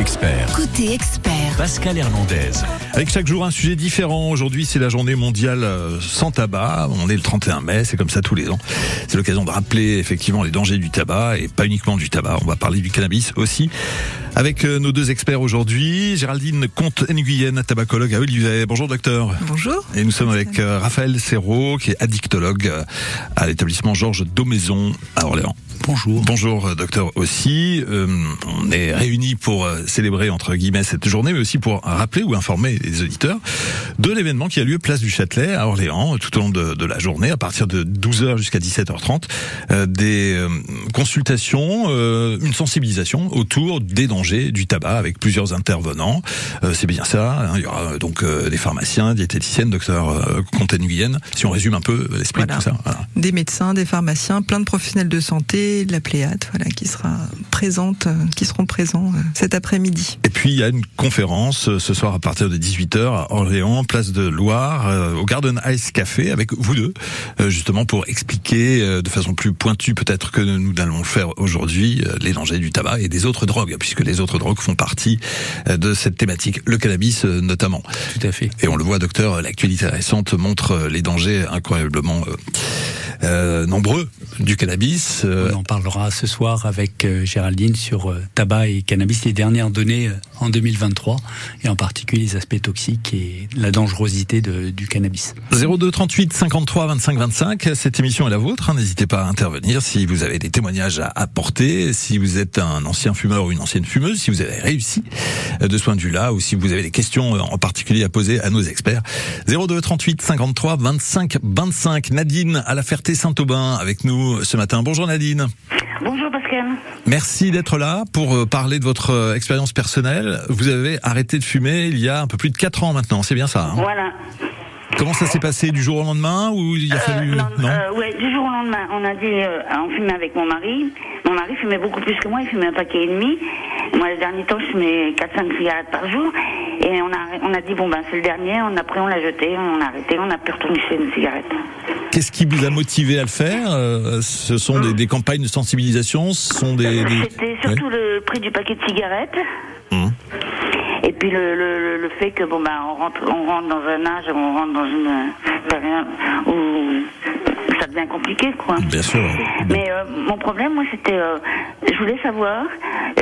expert. Côté expert. Pascal Hernandez. Avec chaque jour un sujet différent. Aujourd'hui, c'est la journée mondiale euh, sans tabac. On est le 31 mai, c'est comme ça tous les ans. C'est l'occasion de rappeler effectivement les dangers du tabac et pas uniquement du tabac. On va parler du cannabis aussi. Avec euh, nos deux experts aujourd'hui, Géraldine Comte-Nguyen, tabacologue à Olivet. Bonjour docteur. Bonjour. Et nous sommes avec euh, Raphaël Serrault, qui est addictologue à l'établissement Georges Daumaison à Orléans. Bonjour. Bonjour euh, docteur aussi. Euh, on est réunis pour euh, célébrer entre guillemets cette journée, mais aussi pour rappeler ou informer les auditeurs de l'événement qui a lieu place du Châtelet à Orléans tout au long de, de la journée, à partir de 12h jusqu'à 17h30, euh, des euh, consultations, euh, une sensibilisation autour des dangers du tabac avec plusieurs intervenants. Euh, C'est bien ça. hein. il y aura donc euh, des pharmaciens, diététiciennes, docteur euh, Comte-Nguyen. Si on résume un peu l'esprit Voilà. de tout ça. Voilà. Des médecins, des pharmaciens, plein de professionnels de santé, de la Pléiade, voilà, qui sera présente, euh, qui seront présents euh, cet après-midi. Et puis il y a une conférence euh, ce soir à partir de 18h à Orléans, place de Loire, euh, au Garden Ice Café avec vous deux, euh, justement pour expliquer euh, de façon plus pointue peut-être que nous allons le faire aujourd'hui euh, les dangers du tabac et des autres drogues, puisque les autres drogues font partie euh, de cette thématique, le cannabis euh, notamment. Tout à fait. Et on le voit, docteur, l'actualité récente montre les dangers incroyablement euh, euh, nombreux du cannabis. Euh, On en parlera ce soir avec euh, Géraldine sur euh, tabac et cannabis, les dernières données euh, en 2023, et en particulier les aspects toxiques et la dangerosité du cannabis. 02 38 53 25 25. Cette émission est la vôtre. hein. N'hésitez pas à intervenir si vous avez des témoignages à apporter, si vous êtes un ancien fumeur ou une ancienne fumeuse, si vous avez réussi de ce point de vue-là, ou si vous avez des questions en particulier à poser à nos experts. 02 38 53 25 25. Nadine à la Ferté-Saint-Aubin avec nous ce matin. Bonjour Nadine. Bonjour Pascal. Merci d'être là pour euh, parler de votre euh, expérience personnelle. Vous avez arrêté de fumer il y a un peu plus de 4 ans maintenant, c'est bien ça hein? Voilà. Comment ça s'est passé du jour au lendemain ou il a fallu non, non euh, ouais, du jour au lendemain, on a dit, euh, on fumait avec mon mari. Mon mari fumait beaucoup plus que moi, il fumait un paquet et demi. Moi, le dernier temps, je fumais 4-5 cigarettes par jour. Et on a, on a dit, bon, ben, c'est le dernier. On, après, on l'a jeté, on a arrêté, on n'a plus retourné chez une cigarette. Qu'est-ce qui vous a motivé à le faire Euh, Ce sont des, des campagnes de sensibilisation, ce sont des... des- C'était surtout le prix du paquet de cigarettes. Hum. Et puis le, le, le- fait que bon ben on rentre on rentre dans un âge, on rentre dans une période où ça devient compliqué quoi. Bien sûr. Mais euh, mon problème, moi, c'était, euh, je voulais savoir.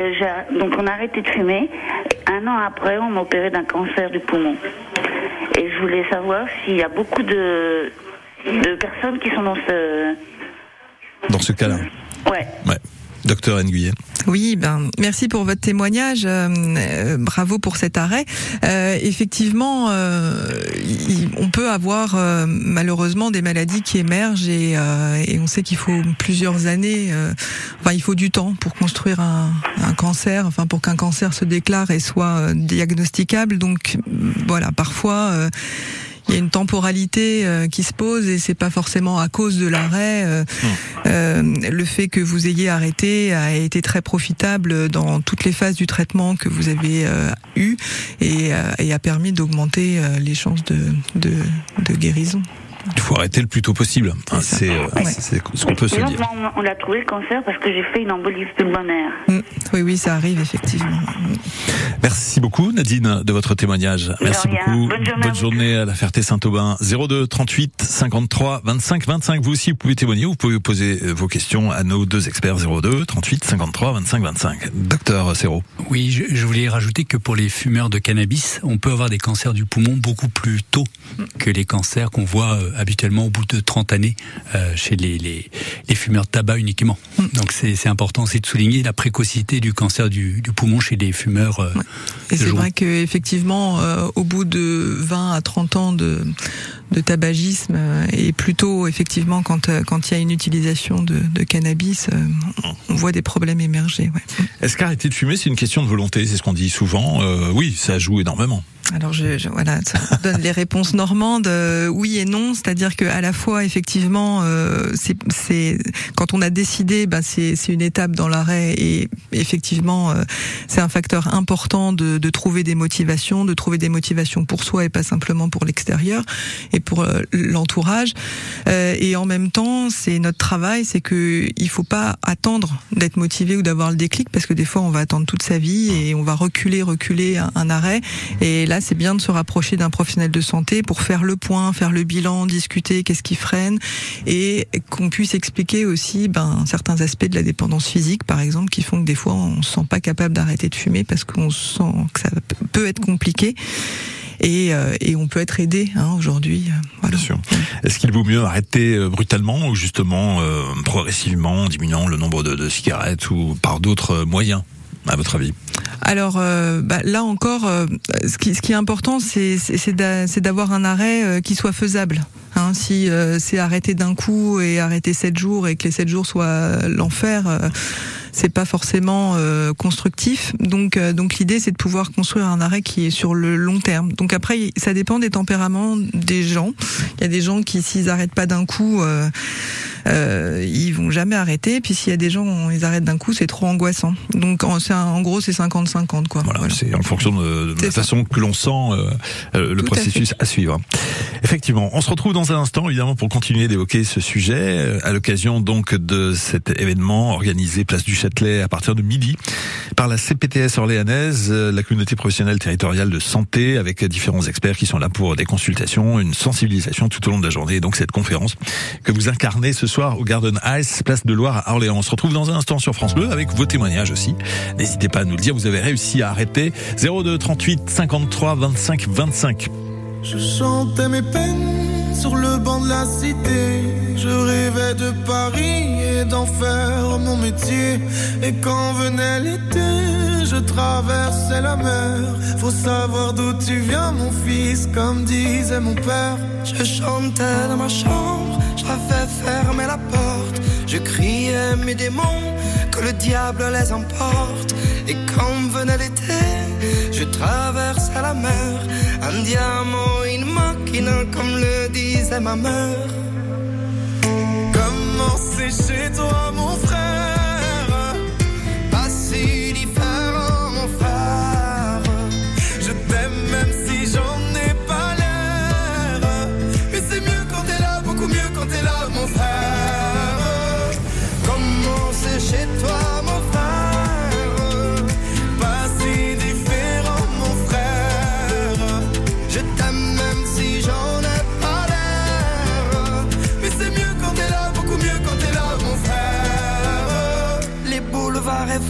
euh, donc, on a arrêté de fumer. Un an après, on m'a opéré d'un cancer du poumon. Et je voulais savoir s'il y a beaucoup de, de personnes qui sont dans ce. Dans ce cas-là. Ouais. Ouais. Docteur Nguyen. Oui, ben merci pour votre témoignage. euh, euh, bravo pour cet arrêt. Euh, effectivement, euh, on peut avoir euh, malheureusement des maladies qui émergent et, et on sait qu'il faut plusieurs années. enfin, il faut du temps pour construire un, un cancer. Enfin, pour qu'un cancer se déclare et soit diagnosticable. Donc voilà, parfois. Il y a une temporalité euh, qui se pose et c'est pas forcément à cause de l'arrêt. euh, euh, le fait que vous ayez arrêté a été très profitable dans toutes les phases du traitement que vous avez euh, eu et, euh, et a permis d'augmenter euh, les chances de, de, de guérison. Faut arrêter le plus tôt possible. Hein, C'est euh, Ouais. c'est ce qu'on peut se dire. moi, on, on a trouvé le cancer parce que j'ai fait une embolie pulmonaire. Mm. Oui, oui, ça arrive effectivement. Merci beaucoup Nadine de votre témoignage. Merci beaucoup. Bonne journée à vous. journée à la Ferté-Saint-Aubin. 02 38 53 25 25. Vous aussi vous pouvez témoigner, vous pouvez poser euh, vos questions à nos deux experts 02 38 53 25 25. Docteur Serrault. Oui, je, je voulais rajouter que pour les fumeurs de cannabis, on peut avoir des cancers du poumon beaucoup plus tôt que les cancers qu'on voit euh, habituellement au bout de 30 années euh, chez les, les, les fumeurs de tabac uniquement. Donc c'est important aussi de souligner la précocité du cancer du, du poumon chez les fumeurs euh, Et de c'est vrai que effectivement, euh, au bout de 20 à 30 ans de, de tabagisme, euh, et plutôt effectivement quand euh, quand il y a une utilisation de, de cannabis, euh, on voit des problèmes émerger. Ouais. Est-ce qu'arrêter de fumer, c'est une question de volonté? C'est ce qu'on dit souvent. Euh, oui, ça joue énormément. Alors je, voilà, ça donne les réponses normandes, euh, oui et non, c'est-à-dire que à la fois effectivement, euh, c'est quand on a décidé, ben c'est une étape dans l'arrêt et effectivement euh, c'est un facteur important de, de, trouver des motivations, de trouver des motivations pour soi et pas simplement pour l'extérieur et pour l'entourage. et en même temps, c'est notre travail, c'est que il faut pas attendre d'être motivé ou d'avoir le déclic parce que des fois on va attendre toute sa vie et on va reculer, reculer un, un arrêt et là c'est bien de se rapprocher d'un professionnel de santé pour faire le point, faire le bilan, discuter qu'est-ce qui freine et qu'on puisse expliquer aussi ben, certains aspects de la dépendance physique, par exemple, qui font que des fois on se sent pas capable d'arrêter de fumer parce qu'on sent que ça peut être compliqué. Et, euh, on peut être aidé hein, aujourd'hui. Euh. Bien sûr. Est-ce qu'il vaut mieux arrêter euh, brutalement ou justement progressivement, en diminuant le nombre de cigarettes ou par d'autres moyens, à votre avis alors euh, bah, là encore, euh, ce, qui, est important, c'est d'avoir un arrêt euh, qui soit faisable. Hein, si c'est arrêter d'un coup et arrêter sept jours et que les sept jours soient l'enfer, c'est pas forcément constructif. Donc, donc l'idée, c'est de pouvoir construire un arrêt qui est sur le long terme. Donc après, ça dépend des tempéraments des gens. Il y a des gens qui, s'ils arrêtent pas d'un coup euh, ils vont jamais arrêter. Puis s'il y a des gens, ils arrêtent d'un coup, c'est trop angoissant. Donc en, en gros, c'est 50-50 quoi. Voilà, c'est en fonction de, la façon que l'on sent euh, euh, le processus à, suivre. Effectivement, on se retrouve dans un instant évidemment pour continuer d'évoquer ce sujet euh, à l'occasion donc de cet événement organisé place du Châtelet à partir de midi par la CPTS orléanaise, la communauté professionnelle territoriale de santé avec différents experts qui sont là pour des consultations, une sensibilisation tout au long de la journée. donc cette conférence que vous incarnez ce soir au Garden Ice, place de Loire à Orléans. On se retrouve dans un instant sur France Bleu avec vos témoignages aussi. N'hésitez pas à nous le dire, vous avez réussi à arrêter 02 38 53 25 25. Je chantais mes peines sur le banc de la cité. Je rêvais de Paris et d'en faire mon métier. Et quand venait l'été, je traversais la mer. Faut savoir d'où tu viens, mon fils, comme disait mon père. Je chantais dans ma chambre fait fermer la porte. Je criais mes démons, que le diable les emporte. Et quand venait l'été, je traversais la mer. Un diamant, une machine, comme le disait ma mère. Comment c'est chez toi, mon frère?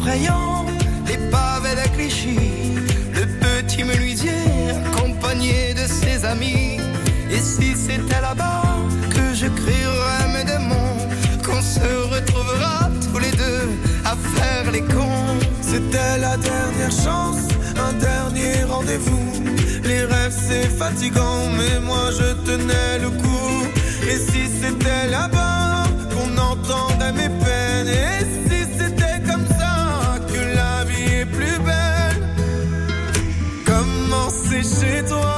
Effrayants, les pavés de Clichy, le petit menuisier accompagné de ses amis. Et si c'était là-bas que je crierais mes démons, qu'on se retrouvera tous les deux à faire les cons. C'était la dernière chance, un dernier rendez-vous. Les rêves c'est fatigant, mais moi je tenais le coup. Et si c'était là-bas qu'on entendait mes peines, et comment c'est chez toi,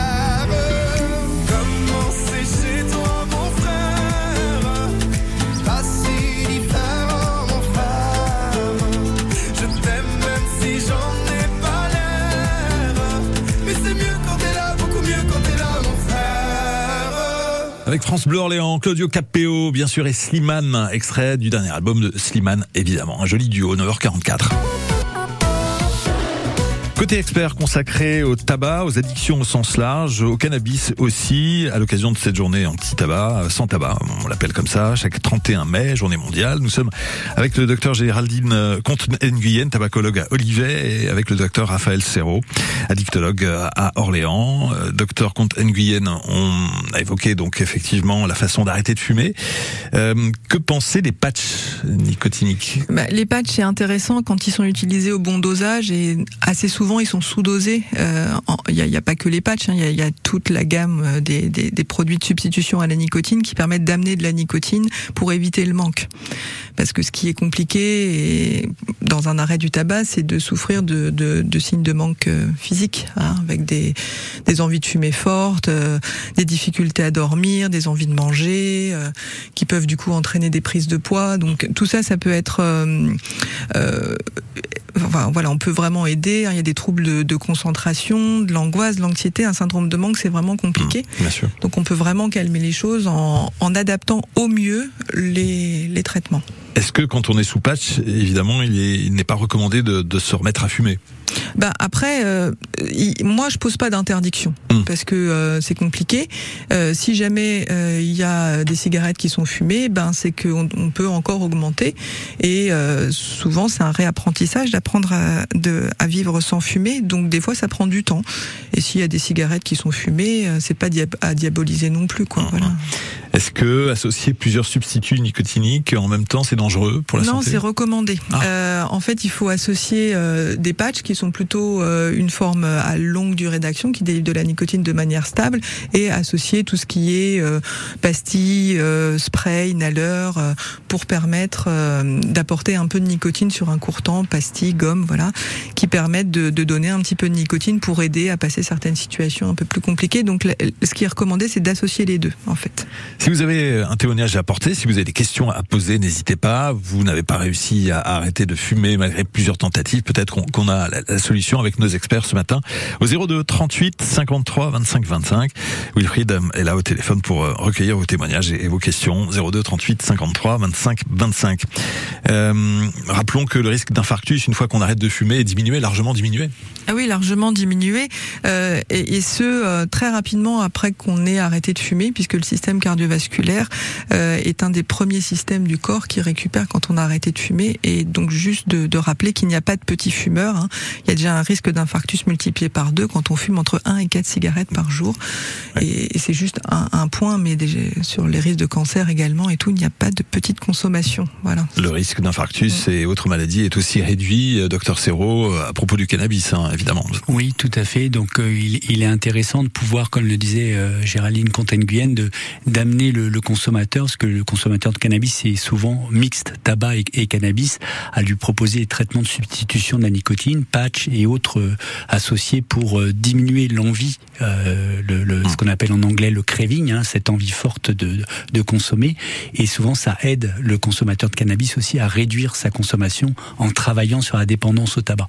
Avec France Bleu Orléans, Claudio Capéo, bien sûr, et Slimane, extrait du dernier album de Slimane, évidemment. Un joli duo, 9h44. Côté expert consacré au tabac, aux addictions au sens large, au cannabis aussi, à l'occasion de cette journée anti-tabac, sans tabac, on l'appelle comme ça, chaque 31 mai, journée mondiale. Nous sommes avec le docteur Géraldine Comte-Nguyen, tabacologue à Olivet, et avec le docteur Raphaël Serrault, addictologue à Orléans. Docteur Comte-Nguyen, on a évoqué donc effectivement la façon d'arrêter de fumer. Euh, que penser des patchs nicotiniques? Bah, Les patchs, c'est intéressant quand ils sont utilisés au bon dosage et assez souvent ils sont sous-dosés. Il euh, n'y a, pas que les patchs, hein. il y, a, toute la gamme euh, des, produits de substitution à la nicotine qui permettent d'amener de la nicotine pour éviter le manque. Parce que ce qui est compliqué dans un arrêt du tabac, c'est de souffrir de, signes de manque euh, physique, hein, avec des, envies de fumer fortes, des difficultés à dormir, des envies de manger, qui peuvent du coup entraîner des prises de poids. Donc tout ça, ça peut être enfin, voilà, on peut vraiment aider. Hein. Il y a des troubles de, concentration, de l'angoisse, de l'anxiété. Un syndrome de manque, c'est vraiment compliqué. Mmh, bien sûr. Donc on peut vraiment calmer les choses en, en adaptant au mieux les, les traitements. Est-ce que quand on est sous patch, évidemment, il n'est pas recommandé de, de se remettre à fumer? Bah après, euh, moi je pose pas d'interdiction hmm. parce que euh, c'est compliqué. Euh, si jamais il y a des cigarettes qui sont fumées, ben c'est qu'on on peut encore augmenter. Et souvent c'est un réapprentissage d'apprendre à, de, à vivre sans fumer. Donc des fois ça prend du temps. Et s'il y a des cigarettes qui sont fumées, c'est pas à diaboliser non plus quoi. Voilà. Est-ce que associer plusieurs substituts nicotiniques en même temps c'est dangereux pour la santé? Non, c'est recommandé. Ah. en fait, il faut associer des patchs qui sont plutôt euh, une forme à longue durée d'action qui délivre de la nicotine de manière stable et associer tout ce qui est euh, pastilles, euh, spray, inhaler pour permettre d'apporter un peu de nicotine sur un court temps, pastilles, gomme, voilà, qui permettent de, donner un petit peu de nicotine pour aider à passer certaines situations un peu plus compliquées. Donc, ce qui est recommandé, c'est d'associer les deux, en fait. Si vous avez un témoignage à apporter, si vous avez des questions à poser, n'hésitez pas. Vous n'avez pas réussi à arrêter de fumer malgré plusieurs tentatives. Peut-être qu'on a solution avec nos experts ce matin au 02 38 53 25 25. Wilfried est là au téléphone pour euh, recueillir vos témoignages et vos questions. 02 38 53 25 25. Euh, rappelons que le risque d'infarctus, une fois qu'on arrête de fumer, est diminué, largement diminué. Ah oui, largement diminué, euh, et, et, ce euh, très rapidement après qu'on ait arrêté de fumer, puisque le système cardiovasculaire euh, est un des premiers systèmes du corps qui récupère quand on a arrêté de fumer. Et donc juste de, de rappeler qu'il n'y a pas de petits fumeurs. Hein. Il y a déjà un risque d'infarctus multiplié par deux quand on fume entre 1 et 4 cigarettes par jour. Et, et c'est juste un, un, point, mais déjà, sur les risques de cancer également et tout, il n'y a pas de petite consommation. Voilà. Le risque d'infarctus et autres maladies est aussi réduit, euh, docteur Serrault, euh, à propos du cannabis, hein, évidemment. Oui, tout à fait. Donc euh, il, il, est intéressant de pouvoir, comme le disait euh, Géraldine Contenguyen, de d'amener le, le, consommateur, parce que le consommateur de cannabis est souvent mixte, tabac et, et, cannabis, à lui proposer des traitements de substitution de la nicotine, et autres euh, associés pour euh, diminuer l'envie, euh, le, le, ce qu'on appelle en anglais le craving, hein, cette envie forte de, de consommer. Et souvent, ça aide le consommateur de cannabis aussi à réduire sa consommation en travaillant sur la dépendance au tabac.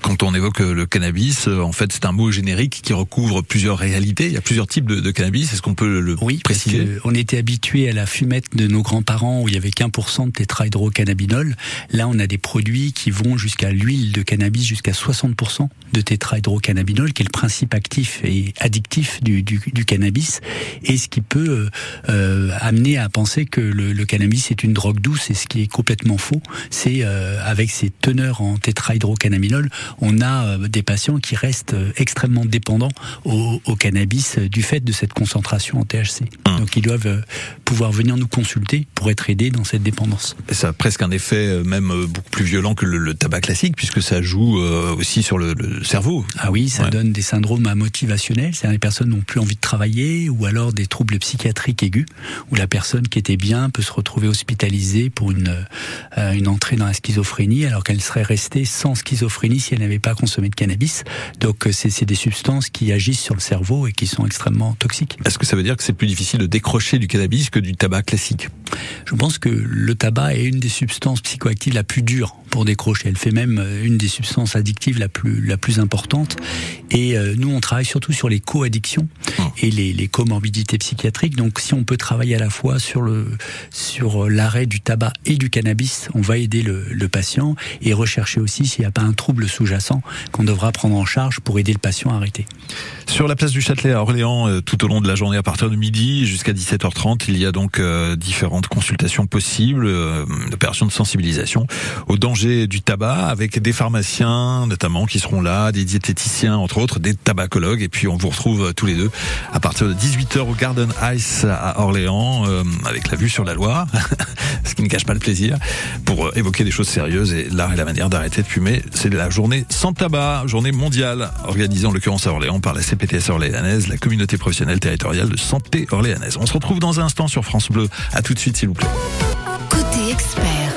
Quand on évoque le cannabis, en fait, c'est un mot générique qui recouvre plusieurs réalités. Il y a plusieurs types de, de cannabis. Est-ce qu'on peut le oui, préciser? parce On était habitué à la fumette de nos grands-parents où il y avait qu'un pour cent de tétrahydrocannabinol. Là, on a des produits qui vont jusqu'à l'huile de cannabis, jusqu'à 60% de tétrahydrocannabinol, qui est le principe actif et addictif du, du, du cannabis, et ce qui peut euh, amener à penser que le, le, cannabis est une drogue douce, et ce qui est complètement faux. C'est euh, avec ces teneurs en tétrahydrocannabinol, on a euh, des patients qui restent euh, extrêmement dépendants au, au, cannabis du fait de cette concentration en THC. Mmh. Donc ils doivent euh, pouvoir venir nous consulter pour être aidés dans cette dépendance. Ça a presque un effet même beaucoup plus violent que le, le tabac classique, puisque ça joue aussi sur le, le cerveau. Ah oui, ça ouais. donne des syndromes motivationnels, c'est-à-dire les personnes n'ont plus envie de travailler, ou alors des troubles psychiatriques aigus, où la personne qui était bien peut se retrouver hospitalisée pour une, euh, une entrée dans la schizophrénie, alors qu'elle serait restée sans schizophrénie si elle n'avait pas consommé de cannabis. Donc c'est des substances qui agissent sur le cerveau et qui sont extrêmement toxiques. Est-ce que ça veut dire que c'est plus difficile de décrocher du cannabis que du tabac classique? Je pense que le tabac est une des substances psychoactives la plus dure pour décrocher. Elle fait même une des substances addictives la plus la plus importante. Et euh, nous, on travaille surtout sur les co-addictions et les, les comorbidités psychiatriques. Donc, si on peut travailler à la fois sur le sur l'arrêt du tabac et du cannabis, on va aider le, le patient et rechercher aussi s'il n'y a pas un trouble sous-jacent qu'on devra prendre en charge pour aider le patient à arrêter. Sur la place du Châtelet à Orléans, euh, tout au long de la journée à partir de midi jusqu'à 17h30, il y a donc euh, différentes consultations possibles, euh, opérations de sensibilisation au danger du tabac avec des pharmaciens notamment qui seront là, des diététiciens entre autres, des tabacologues et puis on vous retrouve tous les deux à partir de 18h au Garden Ice à Orléans avec la vue sur la Loire, ce qui ne cache pas le plaisir pour évoquer des choses sérieuses et l'art et la manière d'arrêter de fumer. C'est la journée sans tabac, journée mondiale organisée en l'occurrence à Orléans par la Orléanaise, la communauté professionnelle territoriale de santé orléanaise. On se retrouve dans un instant sur France Bleu. À tout de suite, s'il vous plaît. Côté expert.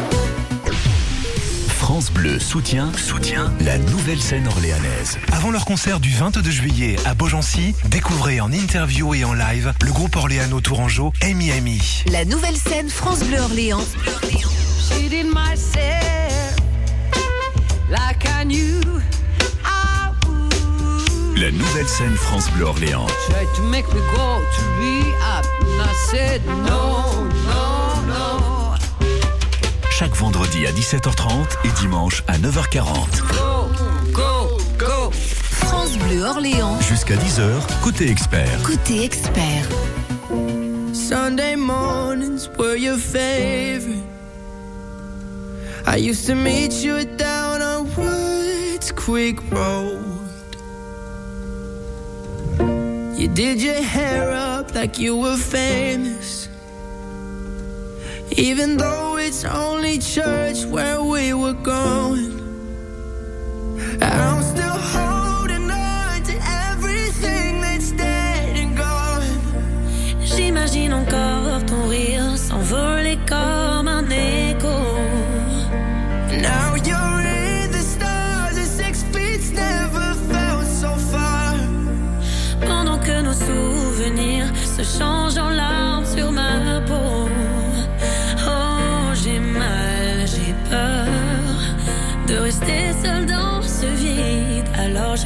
France Bleu soutient, soutient la nouvelle scène orléanaise. Avant leur concert du 22 juillet à Beaugency, découvrez en interview et en live le groupe orléano tourangeau Amy Amy. La nouvelle scène France Bleu Orléans. She did myself like I knew. La nouvelle scène France Bleu Orléans. Tried to make me go to rehab, and I said no, no, no. Chaque vendredi à 17h30 et dimanche à 9h40. Go, go, go. France Bleu Orléans. Jusqu'à 10h, côté expert. Côté expert. Sunday mornings were your favorite. I used to meet you down on Woods Creek Road. You did your hair up like you were famous. Even though it's only church where we were going.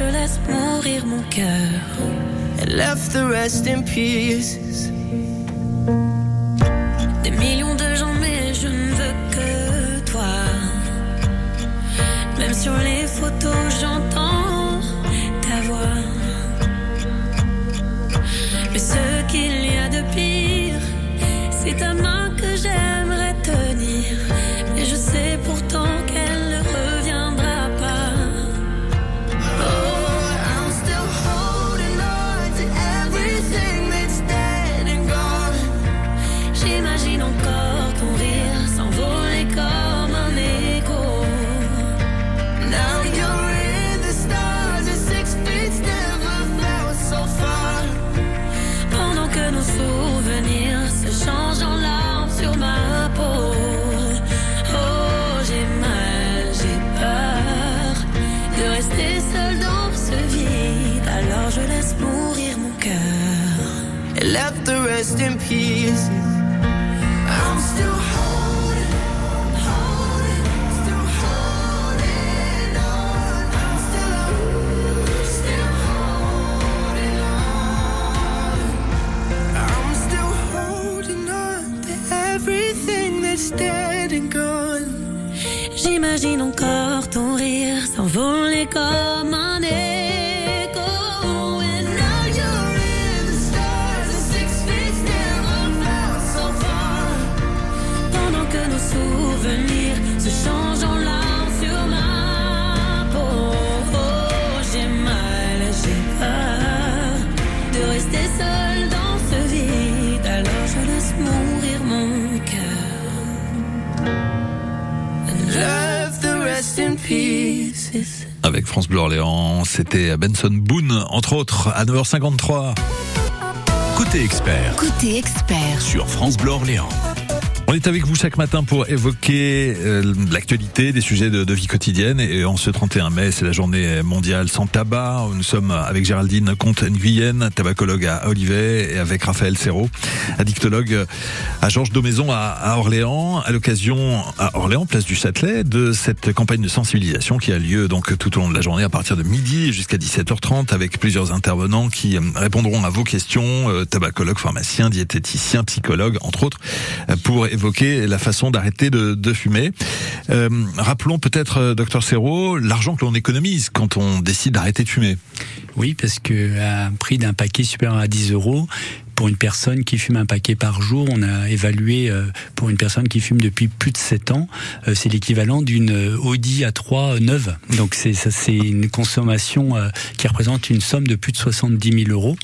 Je laisse mourir mon cœur. And left the rest in pieces. Des millions J'imagine encore ton rire s'envoler comme un Avec France Bleu Orléans, c'était Benson Boone, entre autres, à 9h53. Côté expert Côté expert. sur France Bleu Orléans. On est avec vous chaque matin pour évoquer euh, l'actualité, des sujets de, vie quotidienne. Et en ce 31 mai, c'est la journée mondiale sans tabac. Nous sommes avec Géraldine Comte-Nguyen, tabacologue à Olivet, et avec Raphaël Serrault, addictologue à Georges Daumaison à, Orléans, à l'occasion à Orléans, place du Châtelet, de cette campagne de sensibilisation qui a lieu donc tout au long de la journée à partir de midi jusqu'à 17h30 avec plusieurs intervenants qui euh, répondront à vos questions, euh, tabacologues, pharmaciens, diététiciens, psychologues, entre autres, euh, pour évoquer la façon d'arrêter de, de fumer. Euh, rappelons peut-être, euh, docteur Serrault, l'argent que l'on économise quand on décide d'arrêter de fumer. Oui, parce que à un prix d'un paquet supérieur à 10 euros, pour une personne qui fume un paquet par jour, on a évalué euh, pour une personne qui fume depuis plus de 7 ans, euh, c'est l'équivalent d'une euh, Audi A3 neuve. Donc c'est c'est une consommation qui représente une somme de plus de 70 000 euros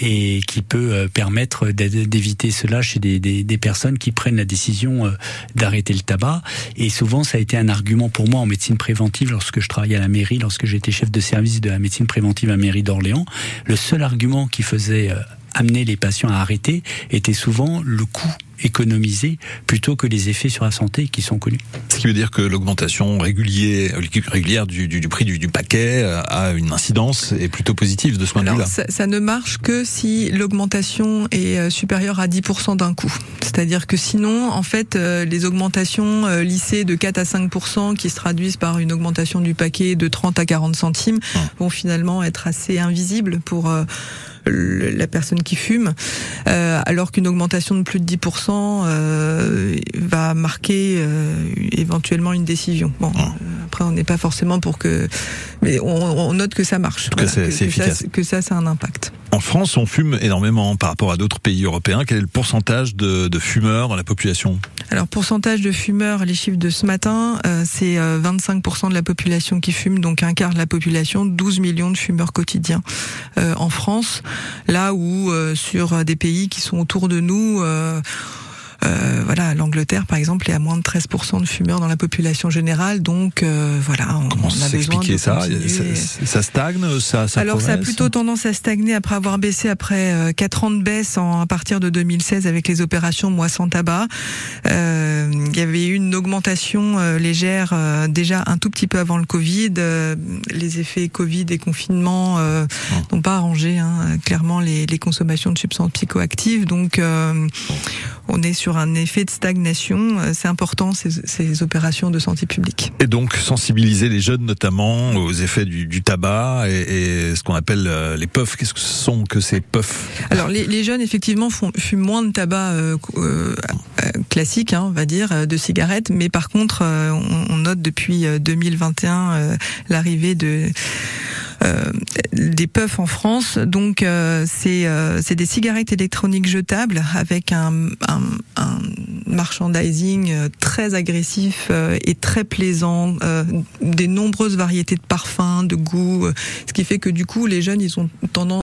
et qui peut permettre d'éviter cela chez des, des, personnes qui prennent la décision d'arrêter le tabac. Et souvent, ça a été un argument pour moi en médecine préventive lorsque je travaillais à la mairie, lorsque j'étais chef de service de la médecine préventive à la mairie d'Orléans. Le seul argument qui faisait amener les patients à arrêter était souvent le coût économisé plutôt que les effets sur la santé qui sont connus. Ce qui veut dire que l'augmentation régulière, régulière du, du, du prix du, du paquet euh, a une incidence et plutôt positive de ce point de vue-là. ça, ça ne marche que si l'augmentation est euh, supérieure à 10% d'un coup. C'est-à-dire que sinon, en fait, euh, les augmentations lissées de 4 à 5% qui se traduisent par une augmentation du paquet de 30 à 40 centimes vont finalement être assez invisibles pour euh, le- la personne qui fume, euh, alors qu'une augmentation de plus de 10% euh, va marquer euh, éventuellement une décision. Bon, euh, après on n'est pas forcément pour que, mais on, on note que ça marche. ça, que ça, ça a un impact. En France, on fume énormément par rapport à d'autres pays européens. Quel est le pourcentage de, de fumeurs dans la population Alors pourcentage de fumeurs, les chiffres de ce matin, euh, c'est euh, 25% de la population qui fume, donc un quart de la population, 12 millions de fumeurs quotidiens euh, en France. Là où euh, sur des pays qui sont autour de nous. Euh, euh, voilà, l'Angleterre, par exemple, est à moins de 13% de fumeurs dans la population générale, donc euh, voilà, on, Comment on a besoin de s'expliquer ça ça, ça stagne ça, ça Alors ça a plutôt tendance à stagner après avoir baissé après euh, quatre ans de baisse en, à partir de 2016 avec les opérations Moi sans tabac. Euh, il y avait eu une augmentation euh, légère euh, déjà un tout petit peu avant le Covid. Euh, les effets Covid et confinement euh, n'ont pas arrangé hein, clairement les, les consommations de substances psychoactives. Donc euh, on est sur un effet de stagnation. Euh, C'est important ces, ces opérations de santé publique. Et donc sensibiliser les jeunes notamment aux effets du, du tabac et, et ce qu'on appelle euh, les puffs. Qu'est-ce que ce sont que ces puffs? Alors les, les jeunes effectivement font, fument moins de tabac euh, euh, euh, classique, hein, on va dire, de cigarettes, mais par contre euh, on, on note depuis euh, 2021 euh, l'arrivée de des puffs en France. Donc euh, c'est euh, c'est des cigarettes électroniques jetables avec un, un, un merchandising euh, très agressif euh, et très plaisant, euh, des nombreuses variétés de parfums, de goûts, euh, ce qui fait que du coup les jeunes ils ont tendance